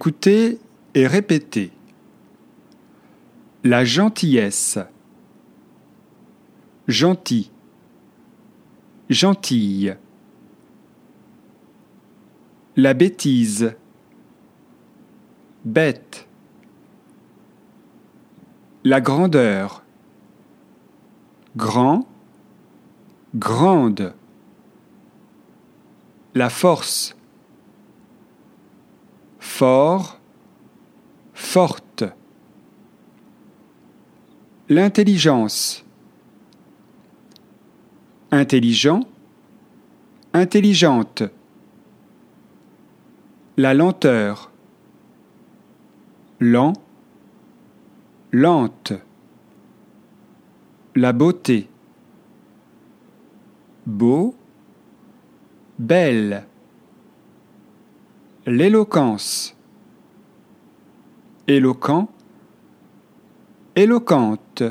Écoutez et répétez. La gentillesse. Gentil. Gentille. La bêtise. Bête. La grandeur. Grand. Grande. La force. Fort. Forte. L'intelligence. Intelligent. Intelligente. La lenteur. Lent. Lente. La beauté. Beau. Belle. L'éloquence. Éloquent. Éloquente.